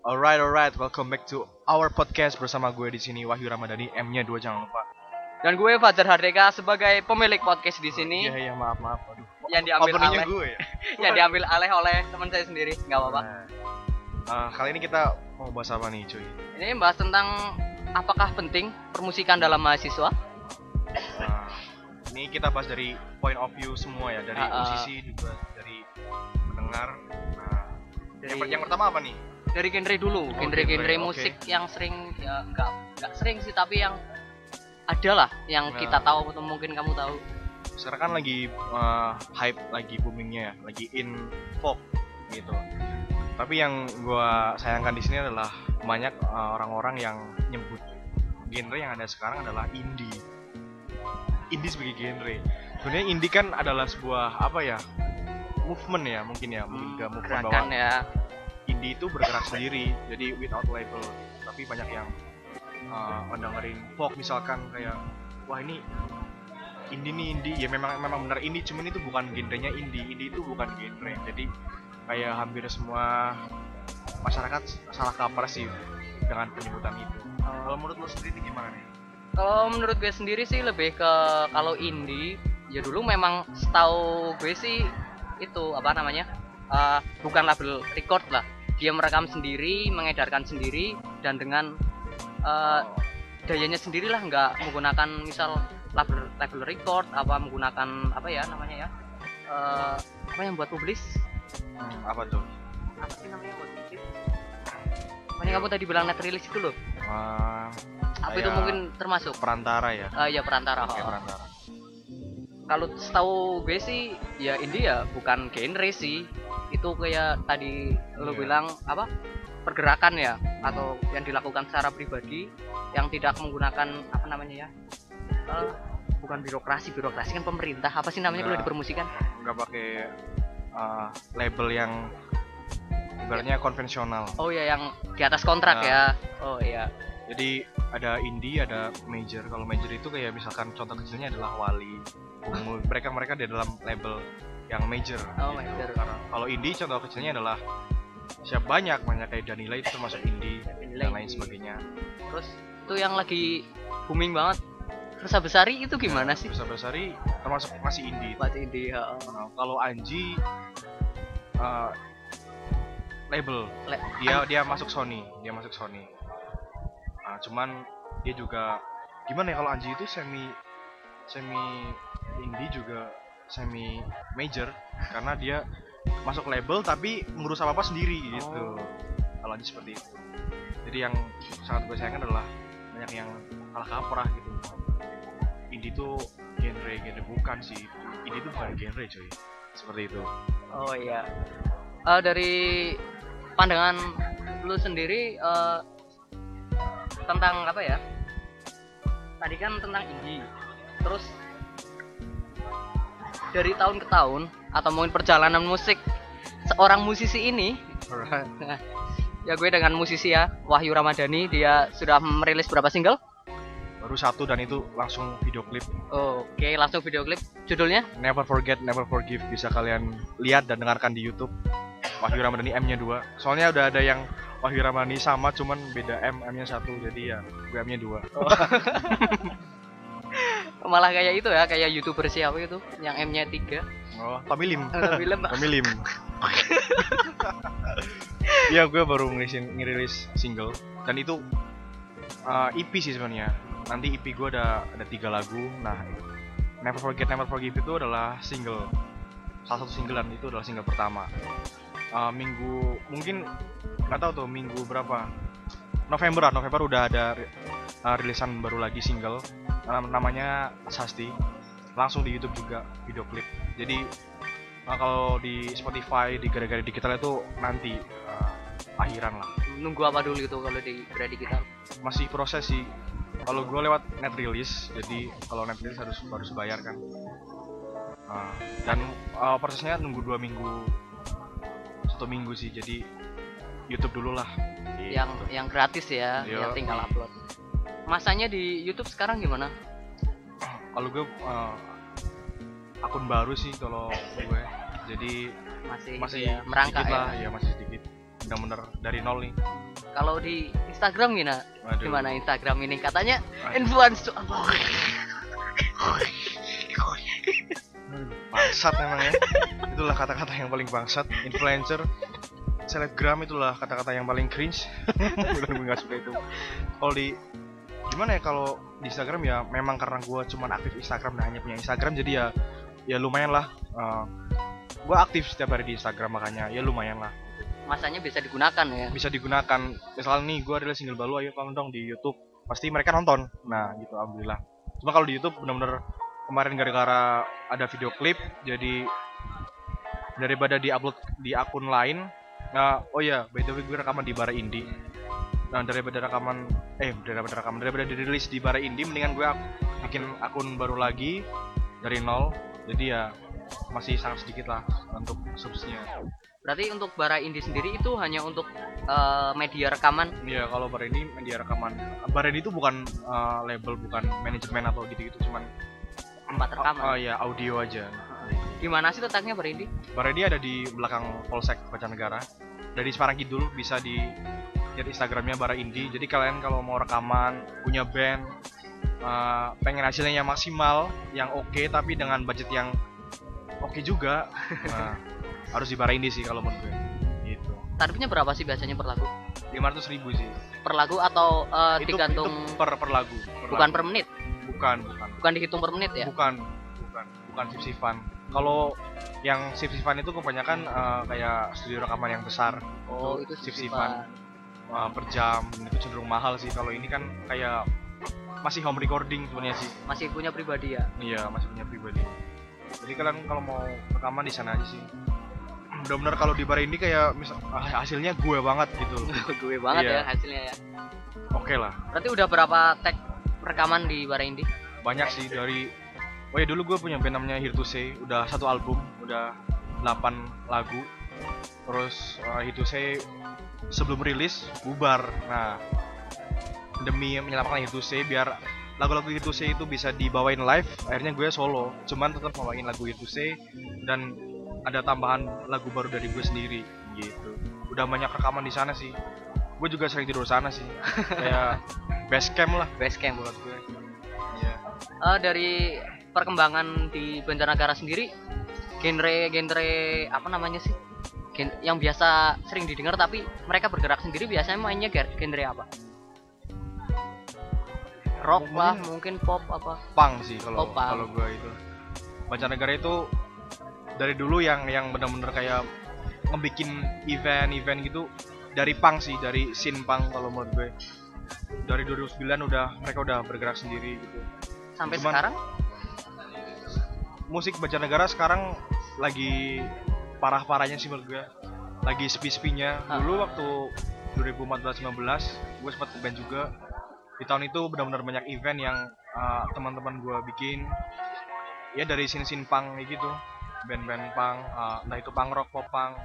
Alright, alright. Welcome back to our podcast bersama gue di sini Wahyu Ramadhani. M-nya dua jangan lupa. Dan gue Fajar Hardeka sebagai pemilik podcast di sini Iya, iya, maaf, maaf. Aduh. yang diambil Openingnya alih gue ya. yang diambil alih oleh teman saya sendiri, nggak apa-apa. Nah, eh, kali ini kita mau bahas apa nih, cuy? Ini bahas tentang apakah penting permusikan dalam mahasiswa? Nah, ini kita bahas dari point of view semua ya, dari ah. musisi juga dari pendengar. Nah, Dari, yang pertama apa nih? Dari genre dulu, Oh, genre-genre genre, oke. musik yang sering ya nggak nggak sering sih tapi yang ada lah yang Nah. kita tahu atau mungkin kamu tahu. Sekarang kan lagi eh, hype, lagi boomingnya ya, lagi in folk gitu. Tapi yang gua sayangkan di sini adalah banyak eh, orang-orang yang nyebut genre yang ada sekarang adalah indie. Indie sebagai genre. Sebenarnya indie kan adalah sebuah apa ya? movement ya mungkin ya, mungkin ke movement bahwa Gerakan ya. Indie itu bergerak sendiri jadi without label. Tapi banyak yang uh, mendengarin folk misalkan kayak wah ini indie nih indie. Ya memang memang benar indie cuman itu bukan genrenya indie. Indie itu bukan genre. Jadi kayak hampir semua masyarakat salah kaprah sih dengan penyebutan itu. Kalau menurut lo sendiri gimana nih? Kalau menurut gue sendiri sih lebih ke kalau indie ya dulu memang setahu gue sih itu apa namanya eh, bukan label record lah dia merekam sendiri mengedarkan sendiri dan dengan eh, dayanya sendirilah nggak menggunakan misal label label record apa menggunakan apa ya namanya ya eh, apa yang buat publis? Hmm, apa tuh? Apa sih namanya buat publis? Apa yang kamu tadi bilang net release itu loh. Uh, apa itu mungkin termasuk? perantara ya? Eh, ya perantara oh. perantara kalau setahu gue sih ya ini ya bukan genre sih itu kayak tadi lo Iya. bilang apa pergerakan ya atau yang dilakukan secara pribadi yang tidak menggunakan apa namanya ya eh, bukan birokrasi birokrasi kan pemerintah apa sih namanya kalau dipermusikan nggak pakai uh, label yang ibaratnya konvensional. oh ya yang di atas kontrak Ya. ya oh iya Jadi ada indie, ada major. Kalau major itu kayak misalkan contoh kecilnya adalah Wali. Mereka mereka di dalam label yang major. gitu. Oh, major. Karena kalau indie contoh kecilnya adalah siap banyak banyak kayak Danila itu termasuk indie Danila dan lain indie. sebagainya. terus itu yang lagi booming banget Resa Besari itu gimana sih Besar Besari termasuk masih indie. buat indie ya. Nah, kalau Anji uh, label Le- dia dia masuk Sony dia masuk Sony Nah, cuman dia juga gimana ya kalau Anji itu semi semi indie juga semi major karena dia masuk label tapi ngurus apa apa sendiri gitu Oh. kalau seperti itu jadi yang sangat gue sayangkan adalah banyak yang kalah kaprah gitu indie itu genre genre bukan sih indie itu bukan genre cuy seperti itu Oh iya. Eh, dari pandangan lu sendiri eh, tentang apa ya? Tadi kan tentang indie. Terus dari tahun ke tahun atau mungkin perjalanan musik seorang musisi ini ya gue dengan musisi ya Wahyu Ramadhani dia sudah merilis berapa single? baru satu dan itu langsung video klip Oke, langsung video klip. Judulnya? Never Forget, Never Forgive bisa kalian lihat dan dengarkan di YouTube. Wahyu Ramadhani M-nya 2. Soalnya udah ada yang Wahyu Ramadhani sama cuman beda M, M-nya satu jadi ya gue M-nya 2. Malah kayak itu ya, kayak YouTuber siapa itu yang M-nya 3. Oh, Tommy Lim. Tommy Lim. Iya, gue baru ngerisin ngerilis single dan itu uh, EP sih sebenarnya. Nanti EP gue ada ada tiga lagu. Nah, Never Forget, Never Forgive itu adalah single. Salah satu single dan itu adalah single pertama. Uh, minggu mungkin nggak tahu tuh minggu berapa. November lah, November udah ada uh, rilisan baru lagi single namanya Sasti. Langsung di YouTube juga video klip. Jadi Nah, kalau di Spotify di gara-gara digital itu nanti uh, akhiran lah. nunggu apa dulu itu kalau di Grady kita Masih proses sih. Kalau gue lewat net release, jadi kalau net release harus harus bayar kan. Nah, dan uh, prosesnya nunggu dua minggu, satu minggu sih. Jadi YouTube dulu lah. yang Gitu. yang gratis ya Yo. yang tinggal upload masanya di YouTube sekarang gimana kalau gue uh, akun baru sih kalau gue. Jadi masih masih ya, merangkak sedikit ya lah, ya masih sedikit. bener-bener dari nol nih Kalau di Instagram gimana? Waduh. Gimana Instagram ini? Katanya Aduh. influence apa? bangsat memang ya itulah kata-kata yang paling bangsat influencer selebgram itulah kata-kata yang paling cringe gue gak suka itu kalau di gimana ya kalau di Instagram ya memang karena gue cuman aktif Instagram dan hanya punya Instagram jadi ya ya lumayan lah gue aktif setiap hari di Instagram makanya ya lumayan lah. Masanya bisa digunakan ya. bisa digunakan. Misalnya nih gue adalah single balu ayo tonton dong di YouTube. Pasti mereka nonton. Nah gitu alhamdulillah. Cuma kalau di YouTube bener-bener kemarin gara-gara ada video klip jadi daripada diupload di akun lain nah oh ya by the way gue rekaman di Bara Indie nah daripada rekaman eh daripada rekaman daripada dirilis di Bara Indie mendingan gue ak- bikin akun baru lagi dari nol. Jadi ya masih sangat sedikit lah untuk subsnya. Berarti untuk Bara Indie sendiri itu hanya untuk eh, media rekaman? Iya kalau Bara Indie media rekaman. Bara Indie itu bukan uh, label bukan manajemen atau gitu-gitu cuman tempat rekaman. oh ya audio aja. Di mana sih letaknya Bara Indie? Bara Indie ada di belakang Polsek Negara dari Semarang Kidul bisa di lihat Instagramnya Bara Indie jadi kalian kalau mau rekaman punya band uh, pengen hasilnya yang maksimal yang oke tapi dengan budget yang oke juga nah, harus di Bara Indie sih kalau menurut gue. Gitu. Tarifnya berapa sih biasanya per lagu? 500 ribu sih. Per lagu atau eh, itu, digantung itu per per lagu per bukan lagu. per menit? bukan bukan. Bukan dihitung per menit ya? bukan bukan. Bukan sip-sipan kalau yang sip-sipan itu kebanyakan eh, kayak studio rekaman yang besar. Oh, itu sip-sipan eh, per jam itu cenderung mahal sih kalau ini kan kayak masih home recording sebenarnya sih Masih punya pribadi ya. iya masih punya pribadi jadi kalian kalau mau rekaman di sana aja sih benar-benar kalau di bar ini kayak misal ah, hasilnya gue banget gitu Gue banget Iya. ya hasilnya ya. oke lah Berarti udah berapa tag rekaman di Bara Indie? banyak sih dari oh ya dulu gue punya band namanya Here to Say udah satu album udah 8 lagu terus uh, Here to Say sebelum rilis bubar. Nah demi menyelamatkan Here to Say biar lagu-lagu Here to Say itu bisa dibawain live akhirnya gue solo. Cuman tetap bawain lagu Here to Say dan ada tambahan lagu baru dari gue sendiri gitu. Udah banyak rekaman di sana sih. Gue juga sering tidur sana sih. Kayak base camp lah. Basecamp. buat gue. Iya. Eh, dari perkembangan di Banjarnegara sendiri genre-genre apa namanya sih? Gen- yang biasa sering didengar tapi mereka bergerak sendiri biasanya mainnya gen- genre apa? Rock lah, mungkin pop apa? pang sih kalau Oh, kalau gue itu. Mancanegara itu dari dulu yang yang benar-benar kayak ngebikin event-event gitu dari pang sih dari scene pang kalau menurut gue. Dari 2009 udah mereka udah bergerak sendiri gitu. Sampai Cuman- sekarang? musik Banjarnegara sekarang lagi parah-parahnya sih menurut gue lagi sepi-sepinya Ah. dulu waktu 2014-15 gue sempat ke band juga. Di tahun itu benar-benar banyak event yang uh, teman-teman gue bikin. Ya dari sin-sin kayak gitu. Band-band punk uh, entah itu punk rock pop punk.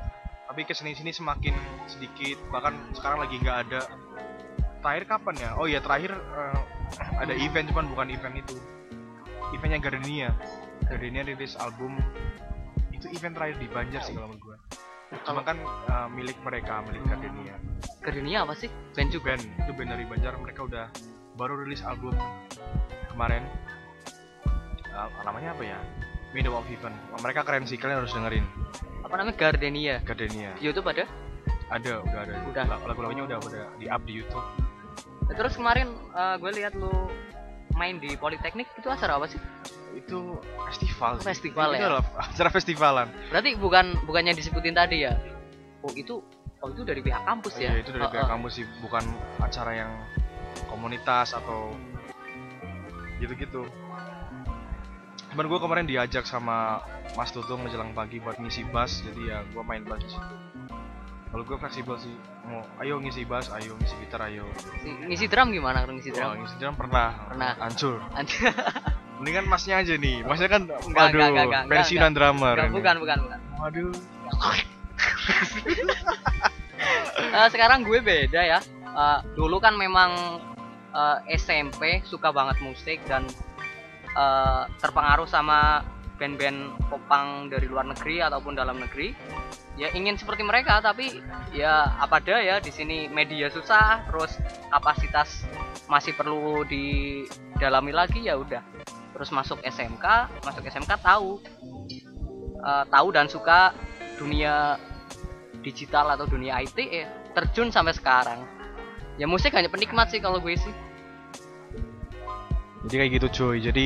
Tapi ke sini-sini semakin sedikit. Bahkan sekarang lagi nggak ada. Terakhir kapan ya? Oh iya terakhir uh, ada event cuman bukan event itu. Eventnya Gardenia. Gardenia rilis album itu event terakhir di Banjar sih kalau menurut gue cuma kan uh, milik mereka milik Gardenia Gardenia apa sih? Band juga. band. Itu band dari Banjar. Mereka udah baru rilis album kemarin. Uh, namanya apa ya? Middle of Heaven. Mereka keren sih kalian harus dengerin. Apa namanya? Gardenia? Gardenia. Di YouTube ada? ada udah ada. Udah. Lag- lagu-lagunya udah udah di up di YouTube. Terus kemarin eh, gue lihat lu main di Politeknik itu acara apa sih? Itu festival sih. Festival itu ya? adalah acara festivalan Berarti bukan bukannya disebutin tadi ya? Oh itu oh itu dari pihak kampus ya? Iya, itu dari Oh, pihak oh. kampus sih bukan acara yang komunitas atau gitu-gitu cuman gue kemarin diajak sama Mas Tutung menjelang pagi buat ngisi bass jadi ya gue main bass di situ kalau gue fleksibel sih mau ayo ngisi bass ayo ngisi gitar ayo Si- ngisi drum gimana kalau ngisi drum? ngisi drum pernah Pernah. hancur Anjir. mendingan masnya aja nih masnya kan Enggak, waduh enggak, enggak, pensiunan drummer Enggak, ini. bukan, bukan, bukan. waduh Eh, sekarang gue beda ya. Eh, dulu kan memang eh, SMP suka banget musik dan eh, terpengaruh sama band-band popang dari luar negeri ataupun dalam negeri ya ingin seperti mereka tapi ya apa ada ya di sini media susah terus kapasitas masih perlu didalami lagi ya udah terus masuk SMK masuk SMK tahu. Uh, tahu dan suka dunia digital atau dunia IT ya terjun sampai sekarang. Ya musik hanya penikmat sih kalau gue sih. Jadi kayak gitu cuy. Jadi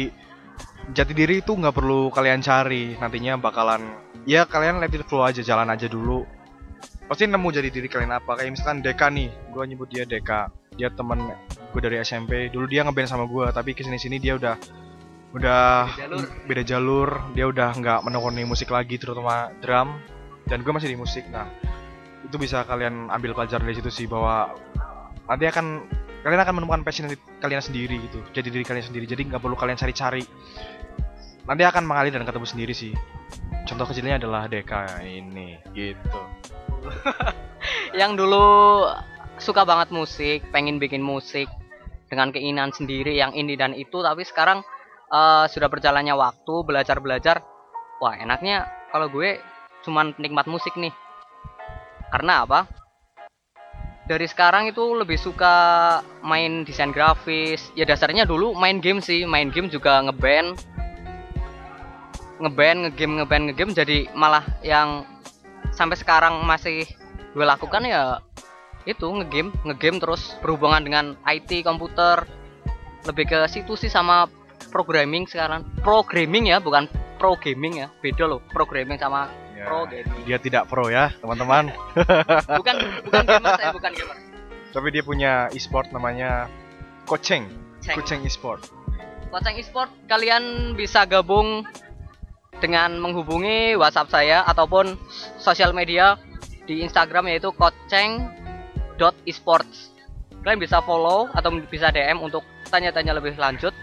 jati diri itu nggak perlu kalian cari. Nantinya bakalan ya kalian let it flow aja jalan aja dulu. Pasti nemu jadi diri kalian apa. Kayak misalkan Deka nih gue nyebut dia Deka. Dia temen gue dari SMP dulu dia ngeband sama gue tapi ke sini sini dia udah udah Beda jalur. beda jalur dia udah nggak menekuni musik lagi terutama drum dan gue masih di musik. Nah itu bisa kalian ambil pelajaran dari situ sih bahwa nanti akan kalian akan menemukan passion kalian sendiri gitu jadi diri kalian sendiri. Jadi nggak perlu kalian cari-cari. Nanti akan mengalir dan ketemu sendiri sih. Contoh kecilnya adalah Deka ini gitu. Yang dulu suka banget musik, pengen bikin musik dengan keinginan sendiri yang ini dan itu, tapi sekarang eh, sudah berjalannya waktu, belajar-belajar, wah enaknya kalau gue cuman penikmat musik nih. Karena apa? Dari sekarang itu lebih suka main desain grafis. Ya dasarnya dulu main game sih, main game juga ngeband. Ngeband, ngegame, ngeband, ngegame jadi malah yang sampai sekarang masih gue lakukan ya itu ngegame ngegame terus berhubungan dengan IT komputer lebih ke situ sih sama programming sekarang. Programming ya bukan pro gaming ya. Beda loh programming sama Ya, pro gaming. dia tidak pro ya teman-teman. Bukan bukan gamer saya bukan gamer. Tapi dia punya e-sport namanya Koceng Ceng. Koceng e-sport. Koceng Esport kalian bisa gabung dengan menghubungi WhatsApp saya ataupun sosial media di Instagram yaitu koceng.esports. Kalian bisa follow atau bisa DM untuk tanya-tanya lebih lanjut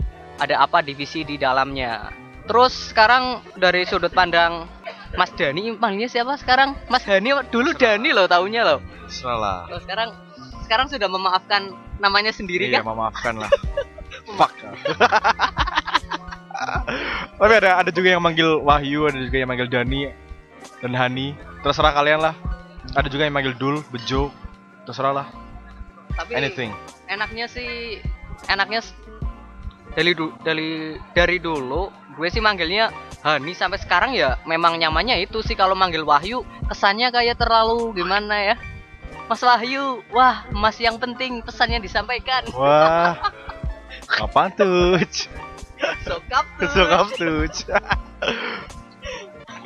ada apa divisi di dalamnya. Terus sekarang dari sudut pandang Mas Dani, panggilnya siapa sekarang? Mas Hani dulu Dani loh taunya loh. salah Loh, sekarang sekarang sudah memaafkan namanya sendiri iya kan? memaafkan lah fuck tapi ada ada juga yang manggil Wahyu ada juga yang manggil Dani dan Hani terserah kalian lah ada juga yang manggil Dul Bejo terserah lah Tapi anything enaknya sih enaknya dari du, dari dari dulu gue sih manggilnya Hani. Sampai sekarang ya memang nyamannya itu sih. Kalau manggil Wahyu kesannya kayak terlalu gimana ya? Mas Wahyu wah Mas yang penting pesannya disampaikan. Wah. Apaan tuh? Sokap tuh. sokap tuh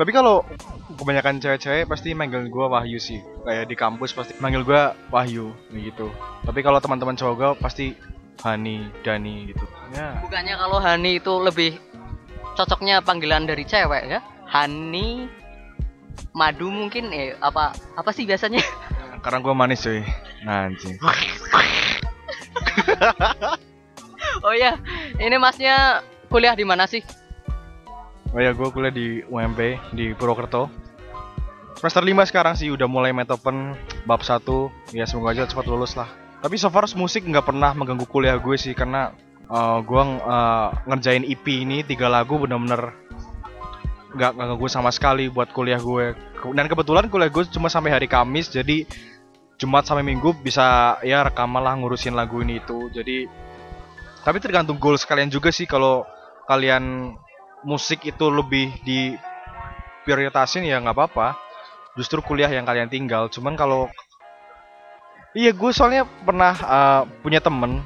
tapi kalau kebanyakan cewek-cewek pasti manggil gua Wahyu sih. Kayak di kampus pasti manggil gua Wahyu gitu. Tapi kalau teman-teman cowok gua pasti Hani Dani gitu. Ya. Bukannya kalau Hani itu lebih cocoknya panggilan dari cewek ya? Hani Madu mungkin eh apa apa sih biasanya? Karena gua manis cuy. Nah, anjing. Oh ya ini masnya kuliah di mana sih? Oh ya gua kuliah di UMP di Purwokerto. Semester 5 sekarang sih udah mulai metopen bab 1 ya semoga aja cepat lulus lah tapi so far musik nggak pernah mengganggu kuliah gue sih karena eh, gua eh, ngerjain EP ini tiga lagu bener-bener nggak nggak ganggu sama sekali buat kuliah gue. Dan kebetulan kuliah gue cuma sampai hari Kamis jadi Jumat sampai Minggu bisa ya rekaman lah ngurusin lagu ini itu. Jadi tapi tergantung goals kalian juga sih. Kalau kalian musik itu lebih di prioritasin ya nggak apa-apa. Justru kuliah yang kalian tinggal. Cuman kalau iya gue soalnya pernah uh, punya temen.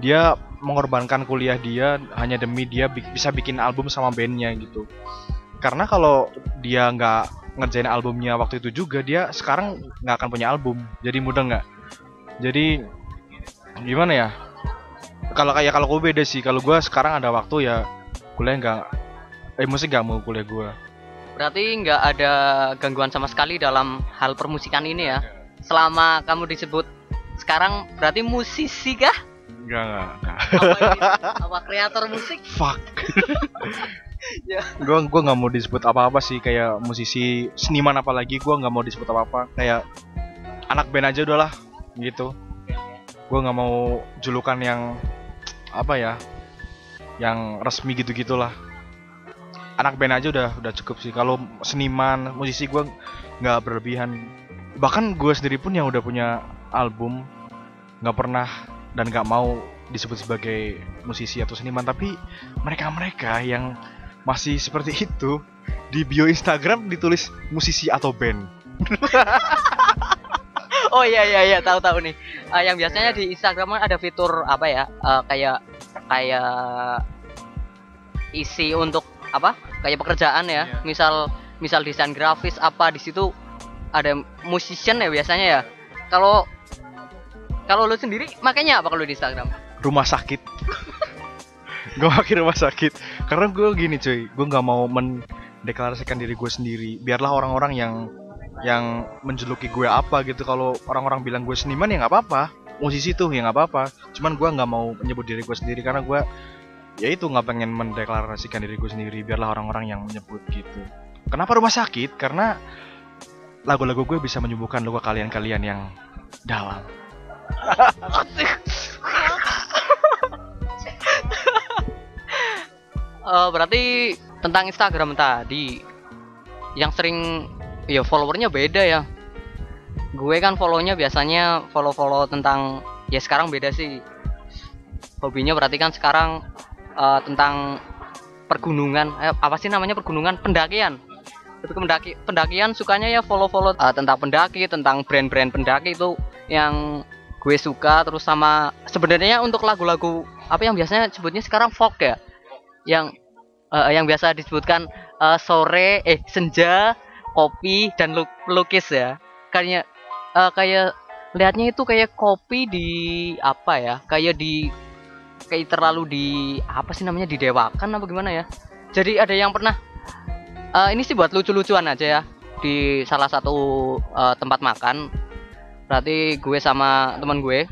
Dia mengorbankan kuliah dia hanya demi dia bi- bisa bikin album sama bandnya gitu. Karena kalau dia nggak ngerjain albumnya waktu itu juga dia sekarang nggak akan punya album. Jadi mudah nggak? Jadi gimana ya? Kalau kayak kalau gue beda sih. Kalau gue sekarang ada waktu ya kuliah nggak eh musik nggak mau kuliah gue Berarti nggak ada gangguan sama sekali dalam hal permusikan ini ya. Selama kamu disebut sekarang berarti musisi kah? nggak nggak nggak. Apa, kreator musik? fuck Ya. gue gua nggak mau disebut apa apa sih kayak musisi seniman apalagi gue nggak mau disebut apa apa kayak anak band aja udahlah gitu gue nggak mau julukan yang apa ya yang resmi gitu gitulah anak band aja udah udah cukup sih kalau seniman musisi gue nggak berlebihan bahkan gue sendiri pun yang udah punya album nggak pernah dan nggak mau disebut sebagai musisi atau seniman tapi mereka mereka yang masih seperti itu di bio Instagram ditulis musisi atau band. Oh iya iya iya tahu tahu nih. Uh, yang biasanya di Instagram ada fitur apa ya? Uh, kayak kayak isi untuk apa? Kayak pekerjaan ya. Iya. misal misal desain grafis apa di situ ada musician ya biasanya ya. Kalau kalau lu sendiri makanya apa kalau di Instagram? Rumah sakit. Gue pakai rumah sakit. Karena gue gini cuy. Gue nggak mau mendeklarasikan diri gue sendiri. Biarlah orang-orang yang yang menjuluki gue apa gitu. Kalau orang-orang bilang gue seniman ya nggak apa-apa. Musisi tuh ya nggak apa-apa. Cuman gue nggak mau menyebut diri gue sendiri karena gue ya itu nggak pengen mendeklarasikan diri gue sendiri. Biarlah orang-orang yang menyebut gitu. Kenapa rumah sakit? Karena lagu-lagu gue bisa menyembuhkan luka kalian-kalian yang dalam. Eh, berarti tentang Instagram tadi yang sering ya followernya beda ya. Gue kan follownya biasanya follow-follow tentang ya sekarang beda sih. Hobinya berarti kan sekarang eh, tentang pergunungan eh, apa sih namanya pergunungan? Pendakian ke pendaki pendakian sukanya ya follow-follow eh, tentang pendaki tentang brand-brand pendaki itu yang gue suka. Terus sama sebenarnya untuk lagu-lagu apa yang biasanya sebutnya sekarang folk ya? Yang eh, yang biasa disebutkan eh, sore eh senja kopi dan lu- pelukis ya. Kayak eh, kayak lihatnya itu kayak kopi di apa ya kayak di kayak terlalu di apa sih namanya didewakan apa gimana ya? Jadi ada yang pernah eh, ini sih buat lucu-lucuan aja ya. Di salah satu eh, tempat makan. Berarti gue sama teman gue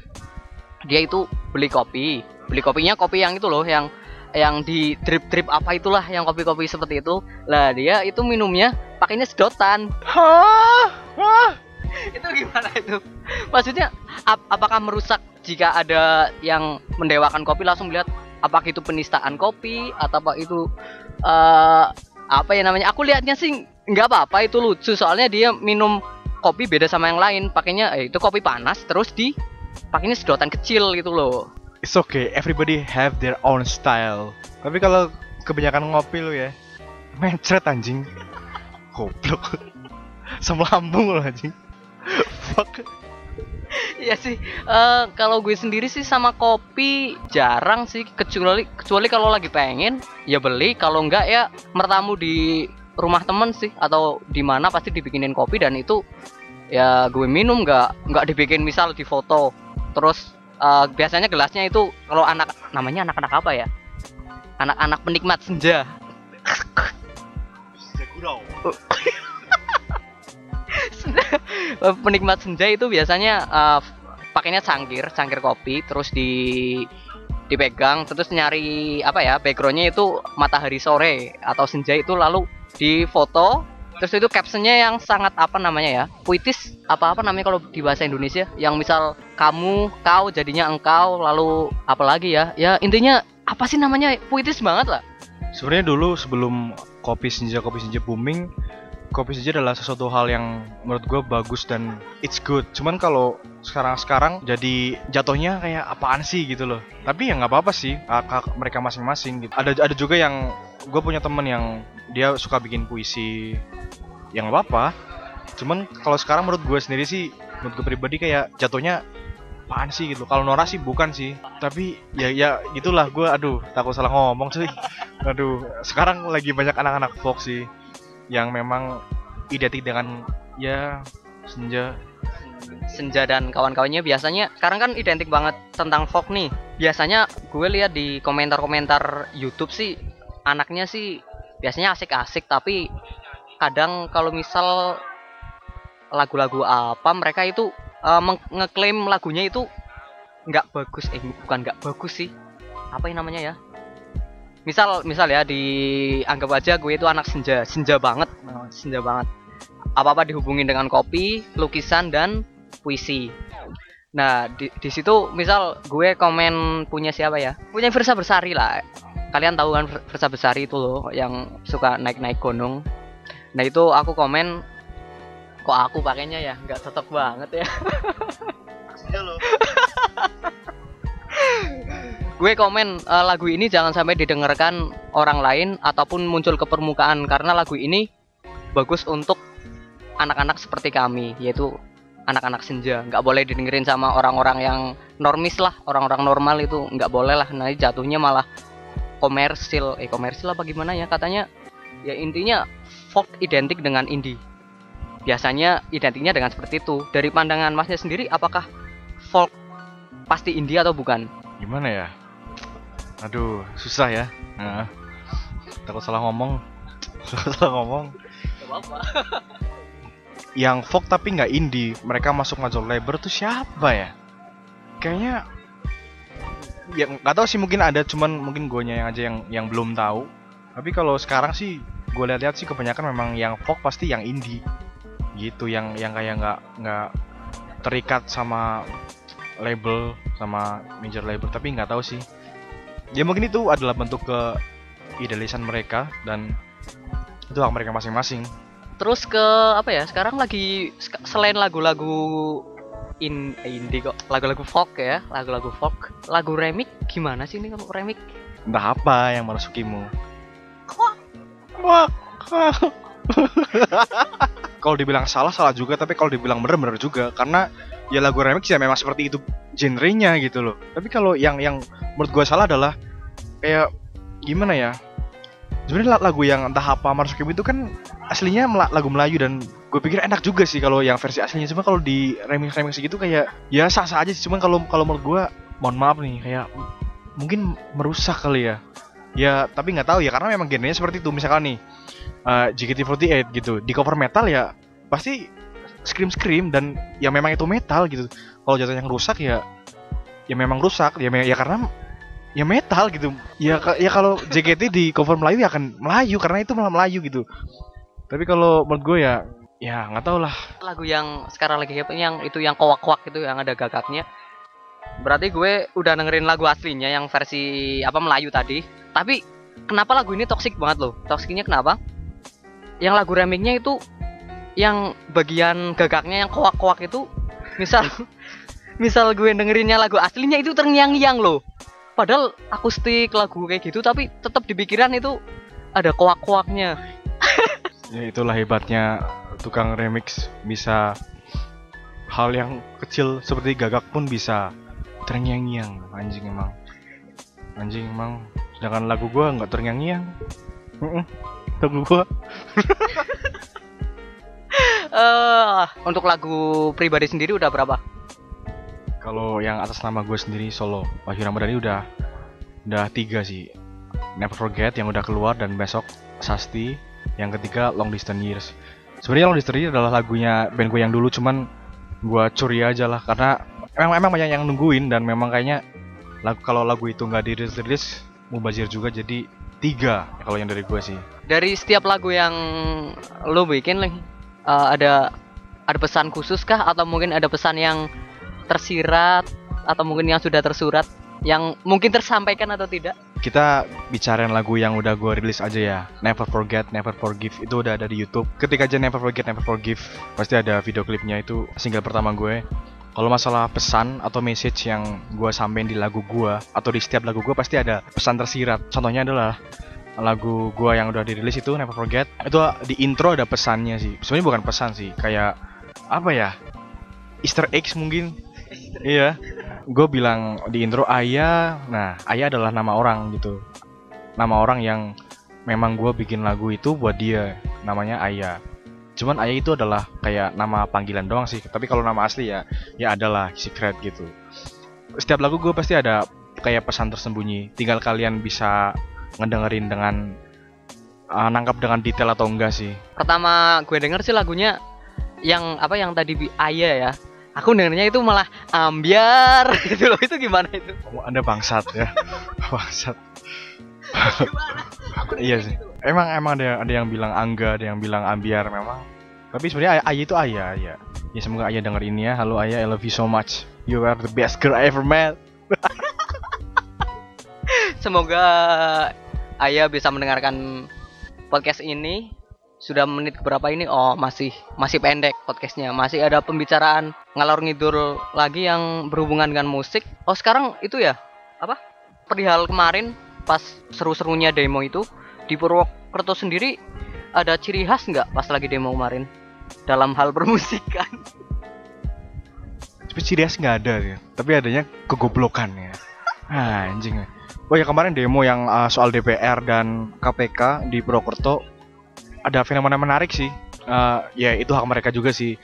dia itu beli kopi. Beli kopinya kopi yang itu loh yang yang di drip drip apa itulah yang kopi-kopi seperti itu. Lah dia itu minumnya pakainya sedotan. Hah? Hah? itu gimana itu? Maksudnya ap- apakah merusak jika ada yang mendewakan kopi? Langsung lihat apakah itu penistaan kopi atau apa itu eh apa ya namanya aku lihatnya sih nggak apa-apa itu lucu soalnya dia minum kopi beda sama yang lain pakainya eh, itu kopi panas terus di pakainya sedotan kecil gitu loh It's okay, everybody have their own style. Tapi kalau kebanyakan ngopi lu ya, mencret anjing. Goblok. Sama lambung lu anjing. Fuck. Iya sih, eh, kalau gue sendiri sih sama kopi jarang sih, kecuali kecuali kalau lagi pengen ya beli, kalau enggak ya mertamu di rumah temen sih. Atau di mana pasti dibikinin kopi dan itu ya gue minum. Nggak nggak dibikin misal di foto, terus eh, biasanya gelasnya itu kalau anak namanya anak-anak apa ya, anak-anak penikmat senja, penikmat senja itu biasanya eh, pakainya cangkir, cangkir kopi, terus di dipegang, terus nyari apa ya backgroundnya itu matahari sore atau senja itu lalu di foto, terus itu captionnya yang sangat apa namanya ya puitis apa apa namanya kalau di bahasa Indonesia, yang misal kamu, kau jadinya engkau, lalu apa lagi ya, ya intinya apa sih namanya puitis banget lah. Sebenarnya dulu sebelum kopi senja kopi senja booming, kopi senja adalah sesuatu hal yang menurut gue bagus dan it's good. Cuman kalau sekarang-sekarang jadi jatuhnya kayak apaan sih gitu loh. Tapi ya nggak apa-apa sih, hak mereka masing-masing gitu. Ada ada juga yang gue punya temen yang dia suka bikin puisi, ya nggak apa-apa. Cuman kalau sekarang menurut gue sendiri sih, menurut gue pribadi kayak jatuhnya apaan sih gitu. Kalau Nora sih bukan sih, tapi ya ya gitulah gue aduh takut salah ngomong sih. Aduh, sekarang lagi banyak anak-anak folk sih yang memang identik dengan ya senja. Senja dan kawan-kawannya biasanya sekarang kan identik banget tentang folk nih. Biasanya gue lihat di komentar-komentar YouTube sih anaknya sih biasanya asik-asik tapi kadang kalau misal lagu-lagu apa mereka itu eh, meng- ngeklaim lagunya itu nggak bagus eh bukan nggak bagus sih apa yang namanya ya misal misal ya dianggap aja gue itu anak senja senja banget. Eh, senja banget. Apa apa dihubungin dengan kopi lukisan dan puisi. Nah di, di situ misal gue komen punya siapa ya? Punya Versa Bersari lah. Kalian tahu kan Versa Besari itu loh yang suka naik-naik gunung. Nah itu aku komen kok aku pakainya ya? Nggak cocok banget ya. Iya lo. gue komen eh, lagu ini jangan sampai didengarkan orang lain ataupun muncul ke permukaan karena lagu ini bagus untuk anak-anak seperti kami yaitu anak-anak senja. Nggak boleh didengerin sama orang-orang yang normis lah orang-orang normal itu nggak boleh lah. Nanti jatuhnya malah komersil. Eh komersil apa gimana ya katanya? Ya intinya folk identik dengan indie. Biasanya identiknya dengan seperti itu. Dari pandangan masnya sendiri apakah folk pasti indie atau bukan? Gimana ya? Aduh, susah ya. Nah, takut salah ngomong. Takut salah ngomong. Yang folk tapi nggak indie, mereka masuk major label tuh siapa ya? Kayaknya ya nggak tahu sih mungkin ada cuman mungkin gue yang aja yang yang belum tahu. Tapi kalau sekarang sih gue lihat-lihat sih kebanyakan memang yang folk pasti yang indie gitu yang yang kayak nggak nggak terikat sama label sama major label tapi nggak tahu sih ya mungkin itu adalah bentuk ke idealisan mereka dan itu hak mereka masing-masing Terus ke apa ya? Sekarang lagi selain lagu-lagu in eh, indie kok, lagu-lagu folk ya, lagu-lagu folk, lagu remix gimana sih ini kalau remix? entah apa yang merasukimu wah kalau dibilang salah salah juga tapi kalau dibilang bener bener juga karena ya lagu remix ya memang seperti itu genrenya gitu loh. Tapi kalau yang yang menurut gue salah adalah kayak gimana ya? Sebenarnya la- lagu yang entah apa Marsukim itu kan aslinya lagu Melayu dan gue pikir enak juga sih kalau yang versi aslinya. Cuma kalau di remix remix gitu kayak ya sah sah aja sih. Cuma kalau kalau menurut gue mohon maaf nih kayak mungkin merusak kali ya. Ya tapi nggak tahu ya karena memang genrenya seperti itu. Misalkan nih eh, JKT48 gitu di cover metal ya pasti scream scream dan ya memang itu metal gitu kalau jatuh yang rusak ya ya memang rusak ya me- ya karena ya metal gitu ya ya kalau JKT di cover Melayu ya akan Melayu karena itu malah Melayu gitu tapi kalau menurut gue ya ya nggak tahu lah Lagu yang sekarang lagi hip yang itu yang kowak-kowak itu yang ada gagaknya. Berarti gue udah dengerin lagu aslinya yang versi apa Melayu tadi. Tapi kenapa lagu ini toksik banget loh? Toksiknya kenapa? Yang lagu remixnya itu yang bagian gagaknya yang kowak-kowak itu misal misal gue dengerinnya lagu aslinya itu terngiang-ngiang loh. Padahal akustik lagu kayak gitu tapi tetap di pikiran itu ada kowak-kowaknya. ya itulah hebatnya tukang remix bisa hal yang kecil seperti gagak pun bisa terngiang-ngiang anjing emang anjing emang sedangkan lagu gua nggak terngiang-ngiang lagu gua Eh, untuk lagu pribadi sendiri udah berapa? kalau yang atas nama gue sendiri solo. Wahyu Ramadhani udah udah tiga sih. Never Forget yang udah keluar dan besok Sasti. Yang ketiga Long Distance Years. Sebenarnya Long Distance Years adalah lagunya band gue yang dulu cuman gue curi aja lah karena emang emang banyak yang nungguin dan memang kayaknya lagu kalau lagu itu nggak dirilis rilis mubazir juga jadi tiga ya kalau yang dari gue sih. Dari setiap lagu yang lo bikin eh, ada ada pesan khusus kah atau mungkin ada pesan yang tersirat? Atau mungkin yang sudah tersurat? Yang mungkin tersampaikan atau tidak? kita bicarain lagu yang udah gue rilis aja ya. Never Forget, Never Forgive. Itu udah ada di YouTube. Ketika aja Never Forget, Never Forgive. Pasti ada video klipnya. Itu single pertama gue. Kalau masalah pesan atau message yang gue sampein di lagu gue atau di setiap lagu gue pasti ada pesan tersirat. Contohnya adalah lagu gue yang udah dirilis itu Never Forget. Itu di intro ada pesannya sih. Sebenarnya bukan pesan sih kayak apa ya Easter eggs mungkin. Iya. Gue bilang di intro Ayah nah Ayah adalah nama orang gitu. Nama orang yang memang gue bikin lagu itu buat dia. Namanya Ayah cuman Ayah itu adalah kayak nama panggilan doang sih. Tapi kalau nama asli ya ya adalah secret gitu. Setiap lagu gue pasti ada kayak pesan tersembunyi. Tinggal kalian bisa ngedengerin dengan uh, nangkap dengan detail atau enggak sih? Pertama gue denger sih lagunya yang apa yang tadi Aya ya. Aku dengernya itu malah ambiar gitu loh. Itu gimana itu? Oh, anda bangsat ya. Bangsat. Iya sih. Emang emang ada ada yang bilang angga ada yang bilang ambiar memang. Tapi sebenarnya Ay- ayah itu ayah ya ya semoga ayah denger ini ya. Halo ayah I love you so much. You are the best girl I ever met. Semoga Ayah bisa mendengarkan podcast ini sudah menit berapa ini? Oh, masih masih pendek podcastnya. Masih ada pembicaraan ngalor ngidul lagi yang berhubungan dengan musik. Oh, sekarang itu ya? Apa? Perihal kemarin pas seru-serunya demo itu di Purwokerto sendiri ada ciri khas nggak pas lagi demo kemarin dalam hal bermusikan? Tapi ciri khas nggak ada ya. Tapi adanya kegoblokan ya. Ah, anjing. Oh ya kemarin demo yang uh, soal DPR dan KPK di Purwokerto ada fenomena menarik sih. Uh, ya itu hak mereka juga sih.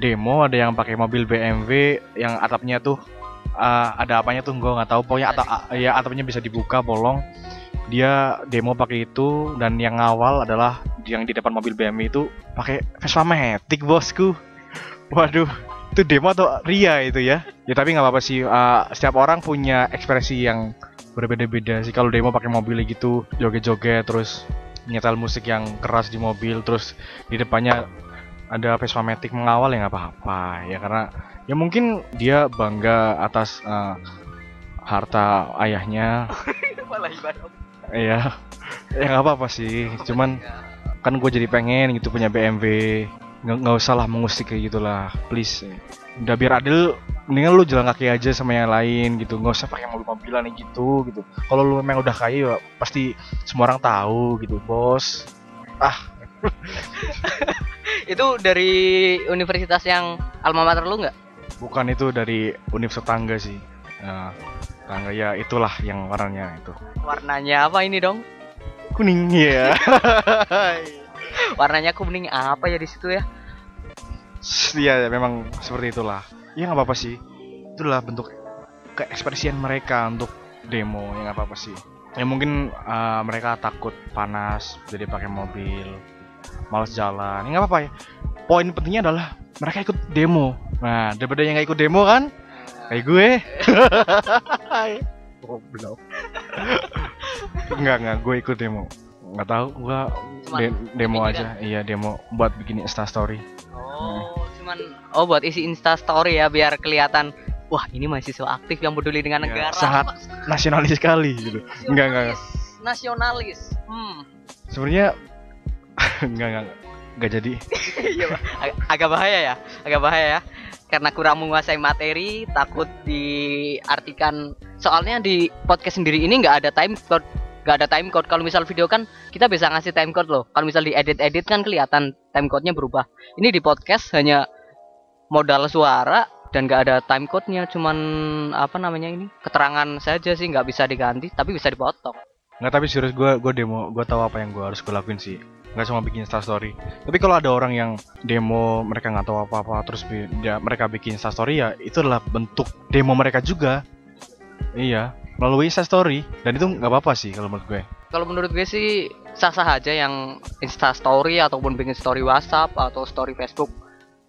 Demo ada yang pakai mobil BMW yang atapnya tuh uh, ada apanya tuh gue nggak tahu. Pokoknya atap ya atapnya bisa dibuka bolong. Dia demo pakai itu dan yang awal adalah yang di depan mobil BMW itu pakai Vespa Matic bosku. Waduh, itu demo atau ria itu ya? Ya tapi nggak apa-apa sih. Uh, setiap orang punya ekspresi yang berbeda-beda sih. Kalau demo pakai mobil gitu, joget-joget terus nyetel musik yang keras di mobil terus di depannya ada Vespa Matic mengawal ya nggak apa-apa ya. Karena ya mungkin dia bangga atas uh, harta ayahnya. Iya ya nggak apa-apa sih. Cuman kan gue jadi pengen gitu punya BMW nggak usah lah mengusik kayak gitulah please. Udah biar adil mendingan lu jalan kaki aja sama yang lain gitu. Nggak usah pakai mobil-mobilan gitu gitu. Kalau lu memang udah kaya ya pasti semua orang tahu gitu bos. Ah. Itu dari universitas yang alma mater lu nggak? Bukan itu dari universitas tangga sih. Nah, tangga ya itulah yang warnanya itu. Warnanya apa ini dong? Kuning ya warnanya kuning apa ya di situ ya? Iya memang seperti itulah ya nggak apa-apa sih. Itulah bentuk keekspresian mereka untuk demo ya nggak apa-apa sih. Ya mungkin uh, mereka takut panas jadi pakai mobil males jalan. Ya nggak apa-apa ya. Poin pentingnya adalah mereka ikut demo. Nah daripada yang nggak ikut demo kan kayak gue. Oh, belum nggak nggak gue ikut demo. Nggak tahu gue de demo aja. kan? iya demo buat bikin insta story. Oh cuman oh buat isi insta story ya biar kelihatan wah ini mahasiswa aktif yang peduli dengan ya, negara. sangat nasionalis sekali gitu. Enggak enggak nasionalis hmm. Sebenarnya enggak enggak enggak jadi. Iya, Ag agak bahaya ya agak bahaya ya. Karena kurang menguasai materi takut diartikan. Soalnya di podcast sendiri ini nggak ada time code nggak ada time code. Kalau misal video kan kita bisa ngasih time code loh. Kalau misal di edit edit kan kelihatan time code-nya berubah. Ini di podcast hanya modal suara dan nggak ada time code-nya cuman apa namanya ini keterangan saja sih nggak bisa diganti tapi bisa dipotong. Nggak tapi serius gue gue demo gue tahu apa yang gue harus gue lakuin sih. Nggak cuma bikin Insta story. Tapi kalau ada orang yang demo mereka nggak tahu apa apa terus ya, mereka bikin Insta story ya itu adalah bentuk demo mereka juga. Iya melalui Insta Story. Dan itu nggak apa-apa sih kalau menurut gue. Kalau menurut gue sih sah-sah aja yang Insta Story ataupun bikin story WhatsApp atau story Facebook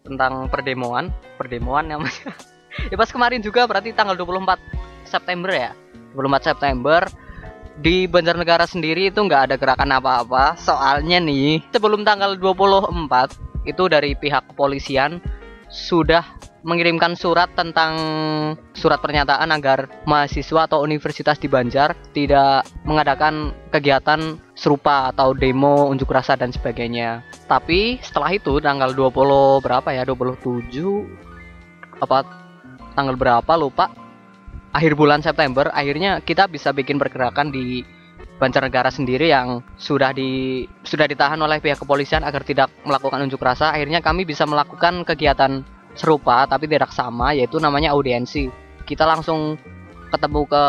tentang perdemoan, perdemoan namanya. ya pas kemarin juga berarti tanggal 24 September ya. 24 September di Banjarnegara sendiri itu nggak ada gerakan apa-apa. Soalnya nih, sebelum tanggal 24 itu dari pihak kepolisian sudah mengirimkan surat tentang surat pernyataan agar mahasiswa atau universitas di Banjar tidak mengadakan kegiatan serupa atau demo unjuk rasa dan sebagainya. Tapi setelah itu tanggal 20 berapa ya? 27 apa tanggal berapa lupa. Akhir bulan September akhirnya kita bisa bikin pergerakan di Banjarnegara sendiri yang sudah di sudah ditahan oleh pihak kepolisian agar tidak melakukan unjuk rasa. Akhirnya kami bisa melakukan kegiatan serupa tapi tidak sama yaitu namanya audiensi. Kita langsung ketemu ke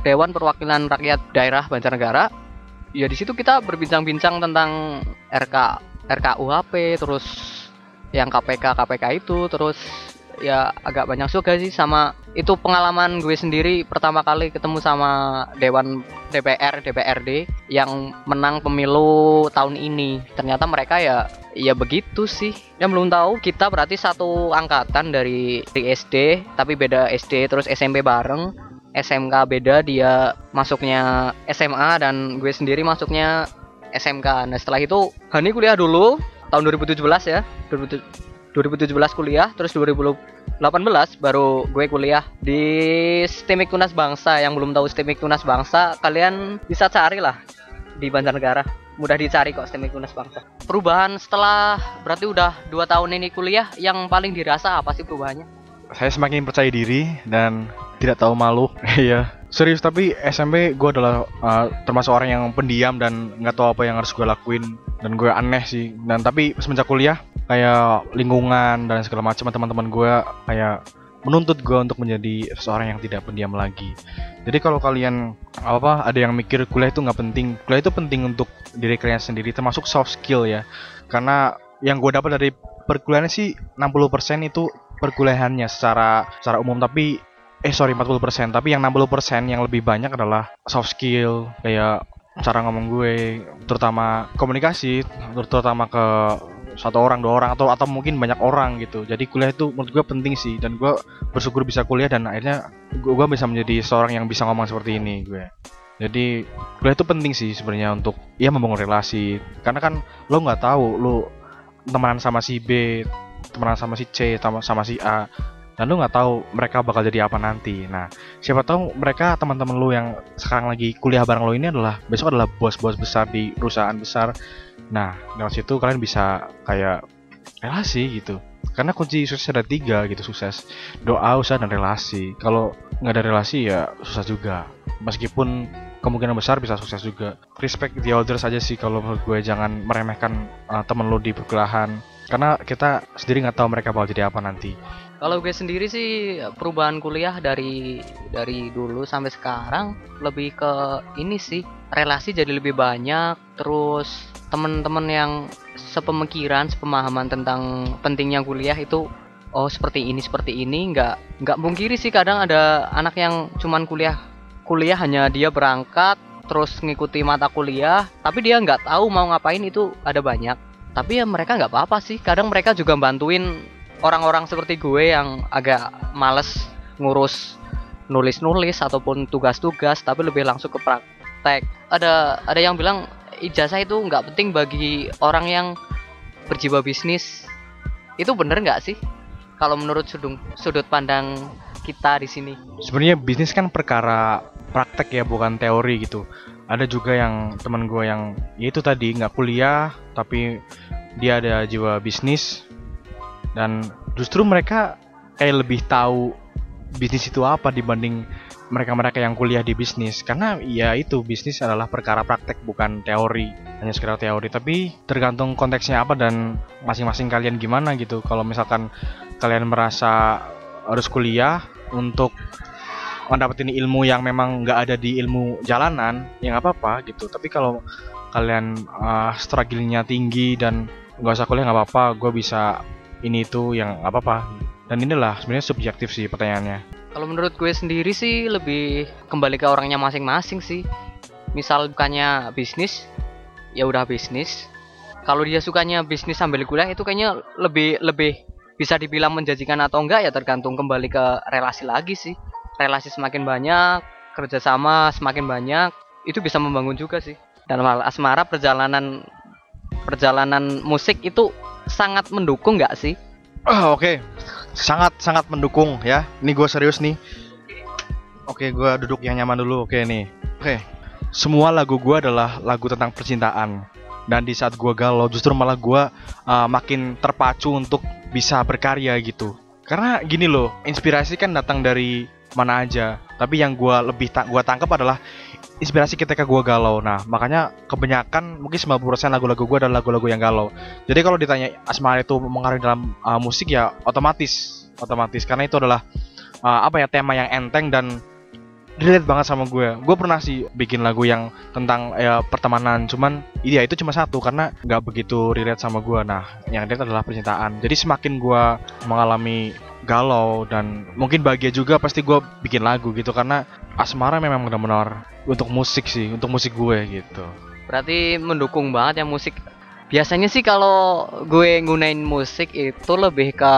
Dewan Perwakilan Rakyat Daerah Banjarnegara. Ya di situ kita berbincang-bincang tentang RK RKUHP terus yang KPK KPK itu terus ya agak banyak suka sih sama itu pengalaman gue sendiri pertama kali ketemu sama Dewan DPR DPRD yang menang pemilu tahun ini. Ternyata mereka ya ya begitu sih. Yang belum tahu kita berarti satu angkatan dari, di SD tapi beda SD terus SMP bareng. SMK beda dia masuknya SMA dan gue sendiri masuknya SMK nah setelah itu Hani kuliah dulu tahun 2017 ya. 2017 kuliah terus 2020 18 baru gue kuliah di STEMIK Tunas Bangsa. Yang belum tahu STEMIK Tunas Bangsa kalian bisa cari lah di Banjarnegara. Mudah dicari kok STEMIK Tunas Bangsa. Perubahan setelah berarti udah dua tahun ini kuliah yang paling dirasa apa sih perubahannya? Saya semakin percaya diri dan tidak tahu malu. Iya. Serius tapi SMP gue adalah uh, termasuk orang yang pendiam dan nggak tahu apa yang harus gue lakuin. Dan gue aneh sih. Dan tapi semenjak kuliah kayak lingkungan dan segala macam teman-teman gue kayak menuntut gue untuk menjadi seseorang yang tidak pendiam lagi. Jadi kalau kalian apa ada yang mikir kuliah itu nggak penting, kuliah itu penting untuk diri kalian sendiri, termasuk soft skill ya. Karena yang gue dapat dari perkuliahan sih 60% itu perkuliahannya secara secara umum, tapi eh sorry 40% tapi yang 60% yang lebih banyak adalah soft skill kayak cara ngomong gue terutama komunikasi terutama ke satu orang dua orang atau atau mungkin banyak orang gitu. Jadi kuliah itu menurut gue penting sih dan gue bersyukur bisa kuliah dan akhirnya gue, gue bisa menjadi seorang yang bisa ngomong seperti ini gue. Jadi kuliah itu penting sih sebenarnya untuk ya membangun relasi. Karena kan lo nggak tahu lo temenan sama si B temenan sama si C sama sama si A dan lu nggak tahu mereka bakal jadi apa nanti. Nah, siapa tahu mereka teman-teman lu yang sekarang lagi kuliah bareng lu ini adalah besok adalah bos-bos besar di perusahaan besar. Nah, dari situ kalian bisa kayak relasi gitu. Karena kunci sukses ada tiga gitu sukses doa, usaha dan relasi. Kalau nggak ada relasi ya susah juga. Meskipun kemungkinan besar bisa sukses juga. Respect the others aja sih kalau menurut gue jangan meremehkan uh, temen lu di perkuliahan. Karena kita sendiri nggak tahu mereka bakal jadi apa nanti kalau gue sendiri sih perubahan kuliah dari dari dulu sampai sekarang lebih ke ini sih relasi jadi lebih banyak. Terus temen-temen yang sepemikiran sepemahaman tentang pentingnya kuliah itu oh seperti ini seperti ini nggak nggak mungkiri sih. Kadang ada anak yang cuman kuliah kuliah hanya dia berangkat terus ngikuti mata kuliah tapi dia nggak tahu mau ngapain itu ada banyak. Tapi ya mereka nggak apa-apa sih. Kadang mereka juga bantuin orang-orang seperti gue yang agak males ngurus nulis-nulis ataupun tugas-tugas tapi lebih langsung ke praktek. Ada ada yang bilang ijazah itu nggak penting bagi orang yang berjiwa bisnis. Itu bener nggak sih? Kalau menurut sudut sudut pandang kita di sini. Sebenarnya bisnis kan perkara praktek ya bukan teori gitu. Ada juga yang teman gue yang ya itu tadi nggak kuliah tapi dia ada jiwa bisnis dan justru mereka kayak lebih tahu bisnis itu apa dibanding mereka-mereka yang kuliah di bisnis. Karena ya itu bisnis adalah perkara praktek bukan teori hanya sekedar teori. Tapi tergantung konteksnya apa dan masing-masing kalian gimana gitu. Kalau misalkan kalian merasa harus kuliah untuk mendapatkan ilmu yang memang nggak ada di ilmu jalanan ya nggak apa-apa gitu. Tapi kalau kalian uh, struggle-nya tinggi dan nggak usah kuliah nggak apa-apa. Gue bisa ini itu yang apa apa dan inilah sebenarnya subjektif sih pertanyaannya. Kalau menurut gue sendiri sih lebih kembali ke orangnya masing-masing sih. Misal bukannya bisnis ya udah bisnis. Kalau dia sukanya bisnis sambil kuliah itu kayaknya lebih lebih bisa dibilang menjanjikan atau enggak ya tergantung kembali ke relasi lagi sih. Relasi semakin banyak kerjasama semakin banyak itu bisa membangun juga sih. Dalam hal asmara perjalanan perjalanan musik itu sangat mendukung nggak sih? Oh, Oke, okay. sangat sangat mendukung ya. Ini gue serius nih. Oke, okay, gue duduk yang nyaman dulu. Oke okay, nih. Oke, okay. semua lagu gue adalah lagu tentang percintaan. Dan di saat gue galau, justru malah gue uh, makin terpacu untuk bisa berkarya gitu. Karena gini loh, inspirasi kan datang dari mana aja. Tapi yang gue lebih ta gue tangkap adalah inspirasi ketika gue galau. Nah, makanya kebanyakan mungkin 90% lagu-lagu gue adalah lagu-lagu yang galau. Jadi kalau ditanya Asma itu mengaruhi dalam uh, musik ya otomatis, otomatis karena itu adalah uh, apa ya tema yang enteng dan relate banget sama gue. Gue pernah sih bikin lagu yang tentang ya, pertemanan, cuman iya itu cuma satu karena nggak begitu relate sama gue. Nah, yang relate adalah percintaan. Jadi semakin gue mengalami galau dan mungkin bahagia juga pasti gue bikin lagu gitu karena asmara memang benar-benar untuk musik sih untuk musik gue gitu. Berarti mendukung banget ya musik. Biasanya sih kalau gue ngunain musik itu lebih ke